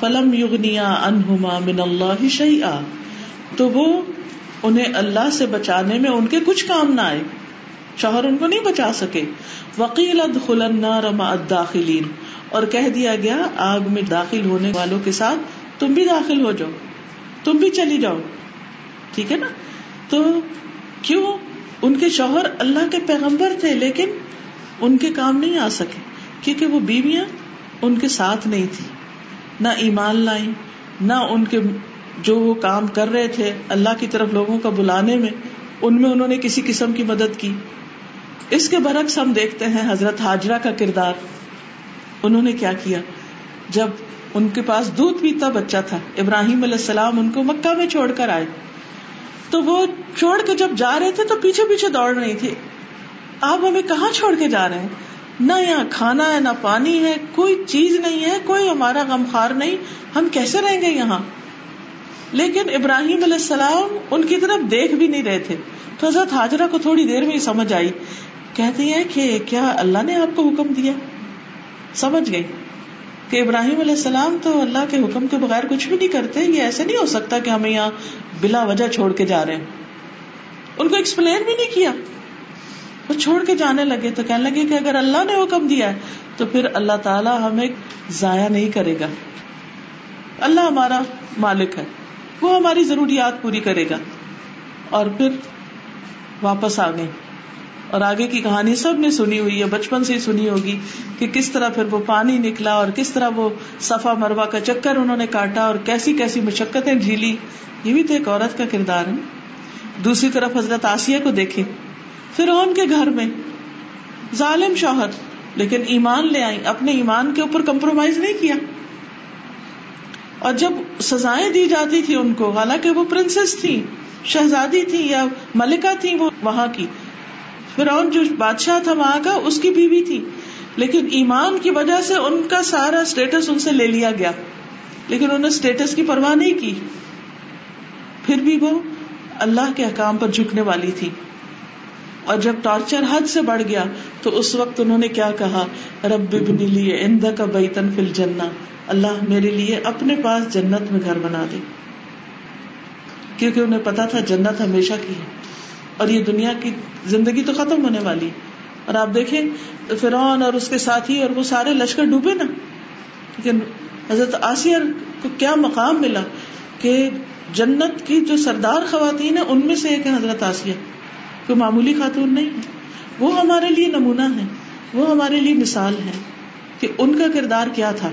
S1: فلم یغنیا انہما من اللہ شیئا۔ تو وہ انہیں اللہ سے بچانے میں ان کے کچھ کام نہ آئے۔ شوہر ان کو نہیں بچا سکے۔ وکیل ادخل النار مع الداخلین۔ اور کہہ دیا گیا، آگ میں داخل ہونے والوں کے ساتھ تم بھی داخل ہو جاؤ۔ تم بھی چلی جاؤ۔ ٹھیک ہے نا؟ تو کیوں؟ ان کے شوہر اللہ کے پیغمبر تھے، لیکن ان کے کام نہیں آ سکے، کیونکہ وہ بیویاں ان کے ساتھ نہیں تھی نہ ایمان لائی نہ ان کے جو وہ کام کر رہے تھے اللہ کی طرف لوگوں کا بلانے میں، ان میں انہوں نے کسی قسم کی مدد کی۔ اس کے برعکس ہم دیکھتے ہیں حضرت حاجرہ کا کردار۔ انہوں نے کیا کیا؟ جب ان کے پاس دودھ پیتا اچھا بچہ تھا۔ ابراہیم علیہ السلام ان کو مکہ میں چھوڑ کر آئے۔ تو وہ چھوڑ کے جب جا رہے تھے تو پیچھے پیچھے دوڑ رہی تھی۔ آپ ہمیں کہاں چھوڑ کے جا رہے ہیں؟ نہ یہاں کھانا ہے، نہ پانی ہے، کوئی چیز نہیں ہے، کوئی ہمارا غمخار نہیں۔ ہم کیسے رہیں گے یہاں؟ لیکن ابراہیم علیہ السلام ان کی طرف دیکھ بھی نہیں رہے تھے۔ تو حضرت حاجرہ کو تھوڑی دیر میں ہی سمجھ آئی۔ کہتی ہیں کہ کیا اللہ نے آپ کو حکم دیا؟ سمجھ گئی۔ کہ ابراہیم علیہ السلام تو اللہ کے حکم کے بغیر کچھ بھی نہیں کرتے، یہ ایسے نہیں ہو سکتا کہ ہمیں یہاں بلا وجہ چھوڑ کے جا رہے ہیں۔ ان کو ایکسپلین بھی نہیں کیا۔ وہ چھوڑ کے جانے لگے تو کہنے لگے کہ اگر اللہ نے حکم دیا ہے تو پھر اللہ تعالیٰ ہمیں ضائع نہیں کرے گا۔ اللہ ہمارا مالک ہے، وہ ہماری ضروریات پوری کرے گا۔ اور پھر واپس آ گئے۔ اور آگے کی کہانی سب نے سنی ہوئی ہے، بچپن سے ہی سنی ہوگی کہ کس طرح پھر وہ پانی نکلا اور کس طرح وہ صفا مروا کا چکر انہوں نے کاٹا اور کیسی کیسی مشقتیں جھیلی۔ یہ بھی تو ایک عورت کا کردار ہے۔ دوسری طرف حضرت آسیہ کو دیکھے پھر ان کے گھر میں ظالم شوہر، لیکن ایمان لے آئی اپنے ایمان کے اوپر کمپرومائز نہیں کیا۔ اور جب سزائیں دی جاتی تھی ان کو، حالانکہ وہ پرنسس تھی شہزادی تھی یا ملکہ تھی وہ وہاں کی۔ فرعون جو بادشاہ تھا وہاں کا، اس کی بیوی تھی۔ لیکن ایمان کی وجہ سے ان کا سارا اسٹیٹس ان سے لے لیا گیا۔ لیکن انہوں نے اسٹیٹس کی پرواہ نہیں کی۔ پھر بھی وہ اللہ کے حکام پر جھکنے والی تھی۔ اور جب ٹارچر حد سے بڑھ گیا، تو اس وقت انہوں نے کیا کہا، رب ابن لیے اند کا بیتن فل جنا اللہ میرے لیے اپنے پاس جنت میں گھر بنا دے۔ کیونکہ انہیں پتا تھا جنت ہمیشہ کی ہے۔ اور یہ دنیا کی زندگی تو ختم ہونے والی۔ اور آپ دیکھیں فرعون اور اس کے ساتھی اور وہ سارے لشکر ڈوبے نا۔ لیکن حضرت آسیہ کو کیا مقام ملا کہ جنت کی جو سردار خواتین ہیں، ان میں سے ایک ہے حضرت آسیہ کوئی معمولی خاتون نہیں وہ ہمارے لیے نمونہ ہے وہ ہمارے لیے مثال ہے کہ ان کا کردار کیا تھا۔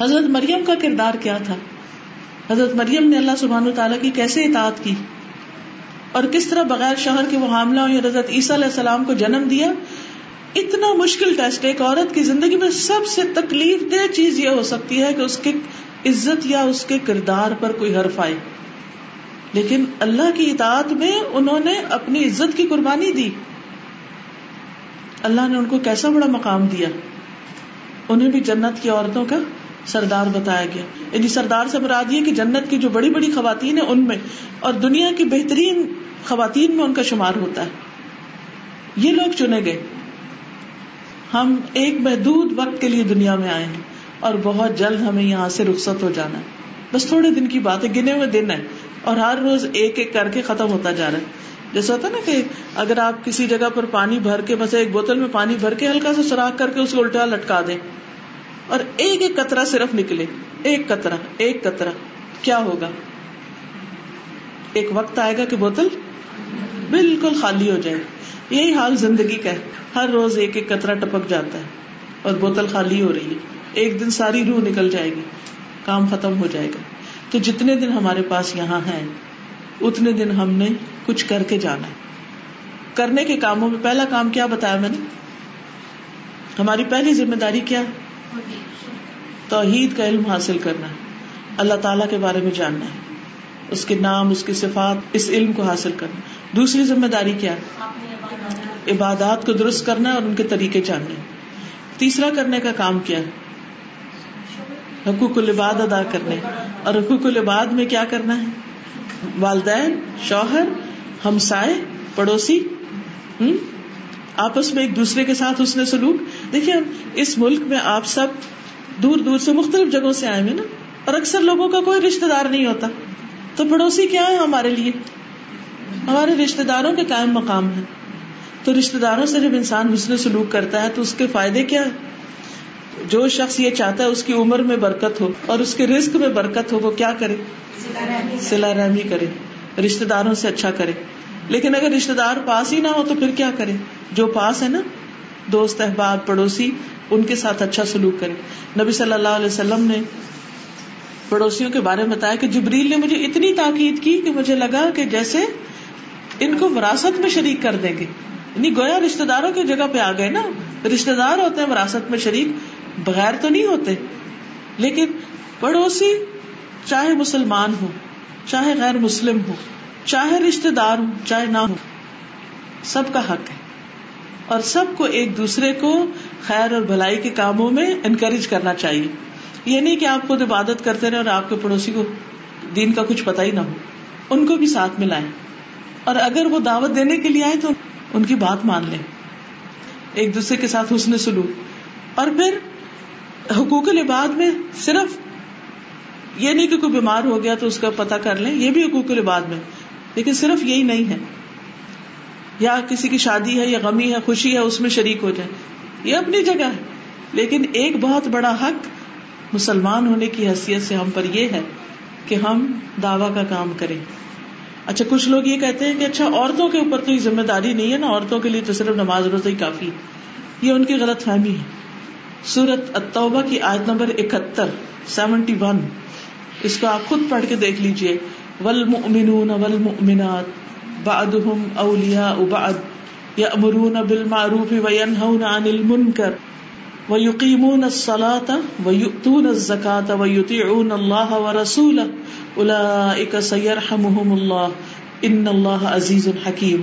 S1: حضرت مریم کا کردار کیا تھا۔ حضرت مریم نے اللہ سبحان تعالیٰ کی کیسے اطاعت کی؟ اور کس طرح بغیر شوہر کے وہ حاملہ ہوئی حضرت عیسیٰ علیہ السلام کو جنم دیا، اتنا مشکل ٹیسٹ ایک عورت کی زندگی میں سب سے تکلیف دہ چیز یہ ہو سکتی ہے کہ اس کے عزت یا اس کے کردار پر کوئی حرف آئے۔ لیکن اللہ کی اطاعت میں انہوں نے اپنی عزت کی قربانی دی۔ اللہ نے ان کو کیسا بڑا مقام دیا؟ انہیں بھی جنت کی عورتوں کا سردار بتایا گیا۔ یعنی سردار سے مراد یہ کہ جنت کی جو بڑی بڑی خواتین ہیں ان میں، اور دنیا کی بہترین خواتین میں ان کا شمار ہوتا ہے۔ یہ لوگ چنے گئے۔ ہم ایک محدود وقت کے لیے دنیا میں آئے ہیں، اور بہت جلد ہمیں یہاں سے رخصت ہو جانا ہے۔ بس تھوڑے دن کی بات ہے، گنے ہوئے دن ہے اور ہر روز ایک ایک کر کے ختم ہوتا جا رہا ہے۔ جیسا ہوتا نا کہ اگر آپ کسی جگہ پر پانی بھر کے، بس ایک بوتل میں پانی بھر کے ہلکا سا سوراخ کر کے اس کو الٹا لٹکا دیں۔ اور ایک ایک کترا صرف نکلے۔ ایک کترا ایک کترا کیا ہوگا؟ ایک وقت آئے گا کہ بوتل بالکل خالی ہو جائے۔ یہی حال زندگی کا ہے۔ ہر روز ایک ایک کترا ٹپک جاتا ہے اور بوتل خالی ہو رہی ہے۔ ایک دن ساری روح نکل جائے گی۔ کام ختم ہو جائے گا۔ تو جتنے دن ہمارے پاس یہاں ہے اتنے دن ہم نے کچھ کر کے جانا ہے۔ کرنے کے کاموں میں پہلا کام کیا بتایا میں نے؟ ہماری پہلی ذمہ داری کیا؟ توحید کا علم حاصل کرنا ہے اللہ تعالی کے بارے میں جاننا ہے اس کے نام، اس کی صفات، اس علم کو حاصل کرنا۔ دوسری ذمہ داری کیا؟ عبادات کو درست کرنا اور ان کے طریقے جاننے تیسرا کرنے کا کام کیا؟ حقوق العباد ادا کرنے۔ اور حقوق العباد میں کیا کرنا ہے؟ والدین، شوہر، ہمسائے، پڑوسی۔ آپس میں ایک دوسرے کے ساتھ اس نے سلوک۔ دیکھیے، اس ملک میں آپ سب دور دور سے مختلف جگہوں سے آئے ہوئے نا، اور اکثر لوگوں کا کوئی رشتے دار نہیں ہوتا۔ تو پڑوسی کیا ہے ہمارے لیے؟ ہمارے رشتے داروں کے قائم مقام ہے تو رشتے داروں سے جب انسان حسن سلوک کرتا ہے، تو اس کے فائدے کیا ہے جو شخص یہ چاہتا ہے اس کی عمر میں برکت ہو اور اس کے رزق میں برکت ہو، وہ کیا کرے؟ سلا رحمی کرے۔ رشتے داروں سے اچھا کرے۔ لیکن اگر رشتے دار پاس ہی نہ ہو، تو پھر کیا کرے؟ جو پاس ہے نا دوست احباب پڑوسی، ان کے ساتھ اچھا سلوک کرے نبی صلی اللہ علیہ وسلم نے پڑوسیوں کے بارے میں بتایا کہ جبریل نے مجھے اتنی تاکید کی کہ مجھے لگا کہ جیسے ان کو وراثت میں شریک کر دیں گے۔ یعنی گویا رشتے داروں کی جگہ پہ آ گئے نا۔ رشتے دار ہوتے ہیں، وراثت میں شریک بغیر تو نہیں ہوتے۔ لیکن پڑوسی چاہے مسلمان ہو چاہے غیر مسلم ہو چاہے رشتے دار ہو چاہے نہ ہو سب کا حق ہے۔ اور سب کو ایک دوسرے کو خیر اور بھلائی کے کاموں میں انکریج کرنا چاہیے۔ یہ نہیں کہ آپ خود عبادت کرتے رہے اور آپ کے پڑوسی کو دین کا کچھ پتا ہی نہ ہو۔ ان کو بھی ساتھ ملائیں اور اگر وہ دعوت دینے کے لیے آئے تو ان کی بات مان لیں۔ ایک دوسرے کے ساتھ حسن سلوک۔ اور پھر حقوق العباد میں صرف یہ نہیں کہ کوئی بیمار ہو گیا تو اس کا پتا کر لیں، یہ بھی حقوق العباد میں۔ لیکن صرف یہی نہیں ہے۔ یا کسی کی شادی ہے یا غمی ہے، خوشی ہے، اس میں شریک ہو جائے۔ یہ اپنی جگہ ہے۔ لیکن ایک بہت بڑا حق مسلمان ہونے کی حیثیت سے ہم پر یہ ہے کہ ہم دعوی کا کام کریں۔ اچھا کچھ لوگ یہ کہتے ہیں کہ اچھا عورتوں کے اوپر تو یہ ذمہ داری نہیں ہے نا، عورتوں کے لیے تو صرف نماز روزہ ہی کافی یہ ان کی غلط فہمی ہے۔ سورت التوبہ کی آیت نمبر اکہتر، سیونٹی ون۔ اس کو آپ خود پڑھ کے دیکھ لیجیے والمؤمنون والمؤمنات۔ بعضهم اولیاء بعض یأمرون بالمعروف وینہون عن المنکر وَيُقِيمُونَ الصَّلَاةَ وَيُؤْتُونَ الزَّكَاةَ وَيُطِيعُونَ اللَّهَ وَرَسُولَهُ. أُولَئِكَ سَيَرْحَمُهُمُ اللَّهُ. إِنَّ اللَّهَ عَزِيزٌ حَكِيمٌ.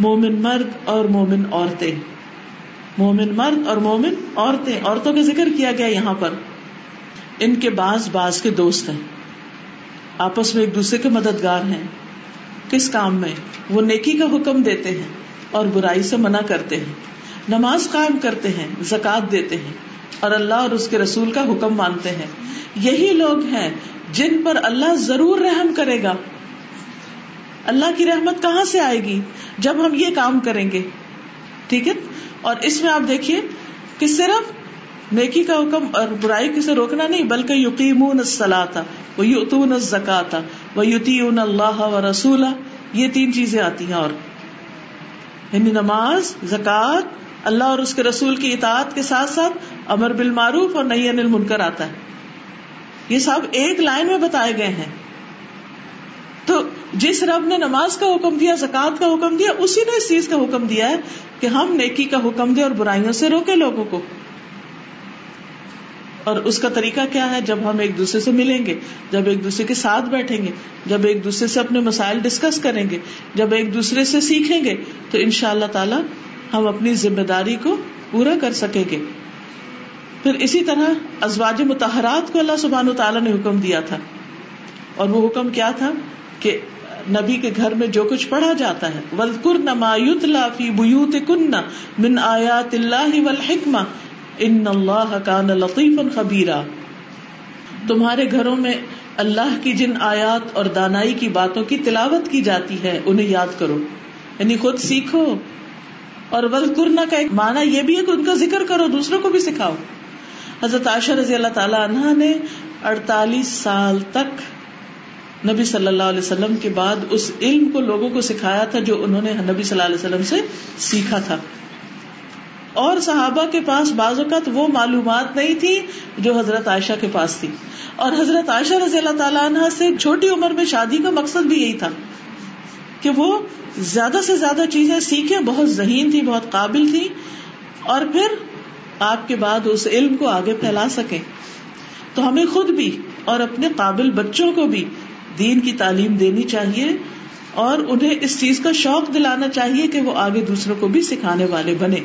S1: مومن مرد اور مومن عورتیں. مومن مرد اور مومن عورتیں. عورتوں کا ذکر کیا گیا یہاں پر. ان کے بعض بعض کے دوست ہیں. آپس میں ایک دوسرے کے مددگار ہیں. کس کام میں وہ نیکی کا حکم دیتے ہیں اور برائی سے منع کرتے ہیں نماز قائم کرتے ہیں زکات دیتے ہیں اور اللہ اور اس کے رسول کا حکم مانتے ہیں یہی لوگ ہیں جن پر اللہ ضرور رحم کرے گا اللہ کی رحمت کہاں سے آئے گی جب ہم یہ کام کریں گے ٹھیک ہے اور اس میں آپ دیکھیے کہ صرف نیکی کا حکم اور برائی کسے روکنا نہیں، بلکہ یقین سلا تھا وہ یوتون زکا تھا وہ اللہ و رسول یہ تین چیزیں آتی ہیں اور۔ یعنی نماز زکات اللہ اور اس کے رسول کی اطاعت کے ساتھ ساتھ امر بالمعروف اور نئی انل منکر آتا ہے۔ یہ سب ایک لائن میں بتائے گئے ہیں۔ تو جس رب نے نماز کا حکم دیا زکات کا حکم دیا، اسی نے اس چیز کا حکم دیا ہے کہ ہم نیکی کا حکم دیں اور برائیوں سے روکے لوگوں کو۔ اور اس کا طریقہ کیا ہے؟ جب ہم ایک دوسرے سے ملیں گے، جب ایک دوسرے کے ساتھ بیٹھیں گے، جب ایک دوسرے سے اپنے مسائل ڈسکس کریں گے، جب ایک دوسرے سے سیکھیں گے، تو ان شاء اللہ تعالی ہم اپنی ذمہ داری کو پورا کر سکیں گے۔ پھر اسی طرح ازواج متحرات کو اللہ سبحان و تعالیٰ نے حکم دیا تھا۔ اور وہ حکم کیا تھا کہ نبی کے گھر میں جو کچھ پڑھا جاتا ہے ولکر نمایت لافی بوت کن من آیات اللہ والحکمہ ان اللہ کان لطیف خبیرہ تمہارے گھروں میں اللہ کی جن آیات اور دانائی کی باتوں کی تلاوت کی جاتی ہے، انہیں یاد کرو۔ یعنی خود سیکھو۔ اور ولکرنا کا ایک مانا یہ بھی ہے کہ ان کا ذکر کرو، دوسروں کو بھی سکھاؤ۔ حضرت عائشہ رضی اللہ تعالیٰ عنہ نے اڑتالیس سال تک نبی صلی اللہ علیہ وسلم کے بعد اس علم کو لوگوں کو سکھایا تھا جو انہوں نے نبی صلی اللہ علیہ وسلم سے سیکھا تھا۔ اور صحابہ کے پاس بعض اوقات وہ معلومات نہیں تھی جو حضرت عائشہ کے پاس تھی۔ اور حضرت عائشہ رضی اللہ تعالیٰ عنہ سے چھوٹی عمر میں شادی کا مقصد بھی یہی تھا کہ وہ زیادہ سے زیادہ چیزیں سیکھیں، بہت ذہین تھی، بہت قابل تھی اور پھر آپ کے بعد اس علم کو آگے پھیلا سکیں۔ تو ہمیں خود بھی اور اپنے قابل بچوں کو بھی دین کی تعلیم دینی چاہیے اور انہیں اس چیز کا شوق دلانا چاہیے کہ وہ آگے دوسروں کو بھی سکھانے والے بنے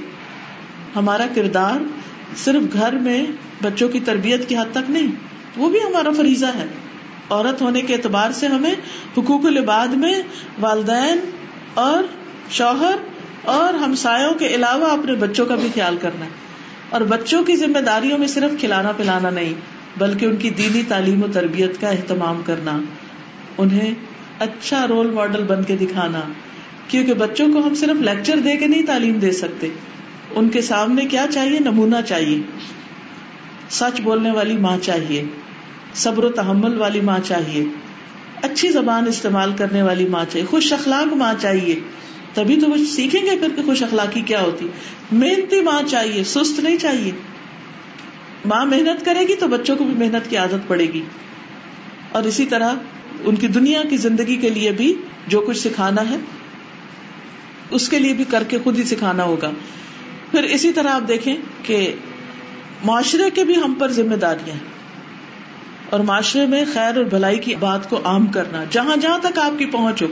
S1: ہمارا کردار صرف گھر میں بچوں کی تربیت کی حد تک نہیں، وہ بھی ہمارا فریضہ ہے۔ عورت ہونے کے اعتبار سے ہمیں حقوق العباد میں والدین اور شوہر اور ہمسایوں کے علاوہ اپنے بچوں کا بھی خیال کرنا۔ ہے اور بچوں کی ذمہ داریوں میں صرف کھلانا پلانا نہیں، بلکہ ان کی دینی تعلیم و تربیت کا اہتمام کرنا۔ انہیں اچھا رول ماڈل بن کے دکھانا، کیونکہ بچوں کو ہم صرف لیکچر دے کے نہیں تعلیم دے سکتے۔ ان کے سامنے کیا چاہیے؟ نمونہ چاہیے۔ سچ بولنے والی ماں چاہیے۔ صبر و تحمل والی ماں چاہیے۔ اچھی زبان استعمال کرنے والی ماں چاہیے۔ خوش اخلاق ماں چاہیے۔ تبھی تو وہ سیکھیں گے پھر کہ خوش اخلاقی کیا ہوتی۔ محنتی ماں چاہیے، سست نہیں چاہیے۔ ماں محنت کرے گی تو بچوں کو بھی محنت کی عادت پڑے گی۔ اور اسی طرح ان کی دنیا کی زندگی کے لیے بھی جو کچھ سکھانا ہے، اس کے لیے بھی کر کے خود ہی سکھانا ہوگا۔ پھر اسی طرح آپ دیکھیں کہ معاشرے کے بھی ہم پر ذمہ داریاں ہیں۔ اور معاشرے میں خیر اور بھلائی کی بات کو عام کرنا، جہاں جہاں تک آپ کی پہنچ ہو۔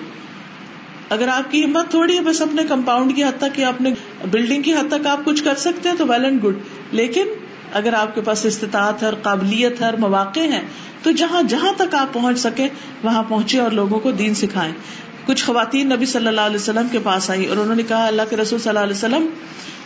S1: اگر آپ کی ہمت تھوڑی ہے، بس اپنے کمپاؤنڈ کی حد تک یا اپنے بلڈنگ کی حد تک آپ کچھ کر سکتے ہیں تو ویل اینڈ گڈ لیکن اگر آپ کے پاس استطاعت ہے قابلیت ہے مواقع ہیں، تو جہاں جہاں تک آپ پہنچ سکے وہاں پہنچے اور لوگوں کو دین سکھائے کچھ خواتین نبی صلی اللہ علیہ وسلم کے پاس آئی اور انہوں نے کہا، اللہ کے رسول صلی اللہ علیہ وسلم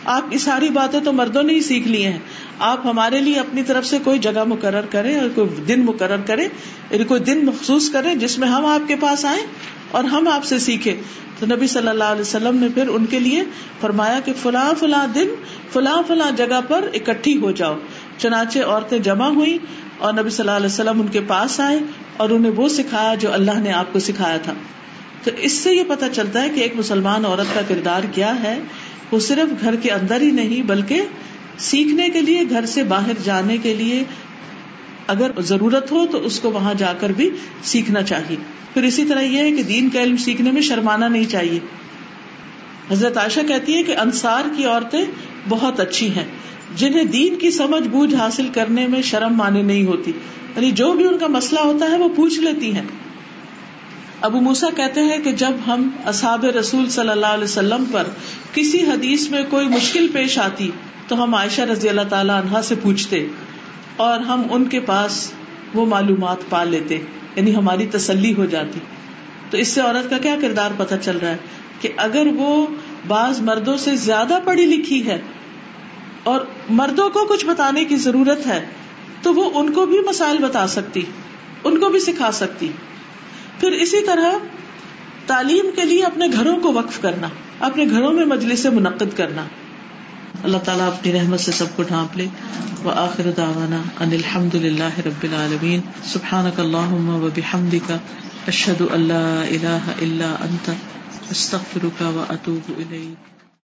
S1: آپ کی ساری باتیں تو مردوں نے ہی سیکھ لی ہیں۔ آپ ہمارے لیے اپنی طرف سے کوئی جگہ مقرر کرے اور کوئی دن مقرر کرے یعنی کوئی دن مخصوص کرے جس میں ہم آپ کے پاس آئیں اور ہم آپ سے سیکھے تو نبی صلی اللہ علیہ وسلم نے پھر ان کے لیے فرمایا کہ فلاں فلاں دن، فلاں فلاں جگہ پر اکٹھی ہو جاؤ۔ چنانچہ عورتیں جمع ہوئی اور نبی صلی اللہ علیہ وسلم ان کے پاس آئے اور انہیں وہ سکھایا جو اللہ نے آپ کو سکھایا تھا۔ تو اس سے یہ پتا چلتا ہے کہ ایک مسلمان عورت کا کردار کیا ہے۔ وہ صرف گھر کے اندر ہی نہیں، بلکہ سیکھنے کے لیے، گھر سے باہر جانے کے لیے اگر ضرورت ہو تو اس کو وہاں جا کر بھی سیکھنا چاہیے۔ پھر اسی طرح یہ ہے کہ دین کا علم سیکھنے میں شرمانا نہیں چاہیے۔ حضرت عائشہ کہتی ہے کہ انصار کی عورتیں بہت اچھی ہیں، جنہیں دین کی سمجھ بوجھ حاصل کرنے میں شرم مانے نہیں ہوتی۔ یعنی جو بھی ان کا مسئلہ ہوتا ہے وہ پوچھ لیتی ہیں۔ ابو موسا کہتے ہیں کہ جب ہم اصحاب رسول صلی اللہ علیہ وسلم پر کسی حدیث میں کوئی مشکل پیش آتی تو ہم عائشہ رضی اللہ تعالی عنہا سے پوچھتے اور ہم ان کے پاس وہ معلومات پا لیتے یعنی ہماری تسلی ہو جاتی۔ تو اس سے عورت کا کیا کردار پتہ چل رہا ہے کہ اگر وہ بعض مردوں سے زیادہ پڑھی لکھی ہے اور مردوں کو کچھ بتانے کی ضرورت ہے تو وہ ان کو بھی مسائل بتا سکتی، ان کو بھی سکھا سکتی۔ پھر اسی طرح تعلیم کے لیے اپنے گھروں کو وقف کرنا، اپنے گھروں میں مجلس سے منعقد کرنا۔ اللہ تعالیٰ اپنی رحمت سے سب کو ڈھانپ لے۔ وہ آخر داوانا ان الحمد للہ رب العالمین۔ سبحان اللہ و بحمد کا اشد اللہ اللہ اللہ انت، استغفرک و اتوب الیک۔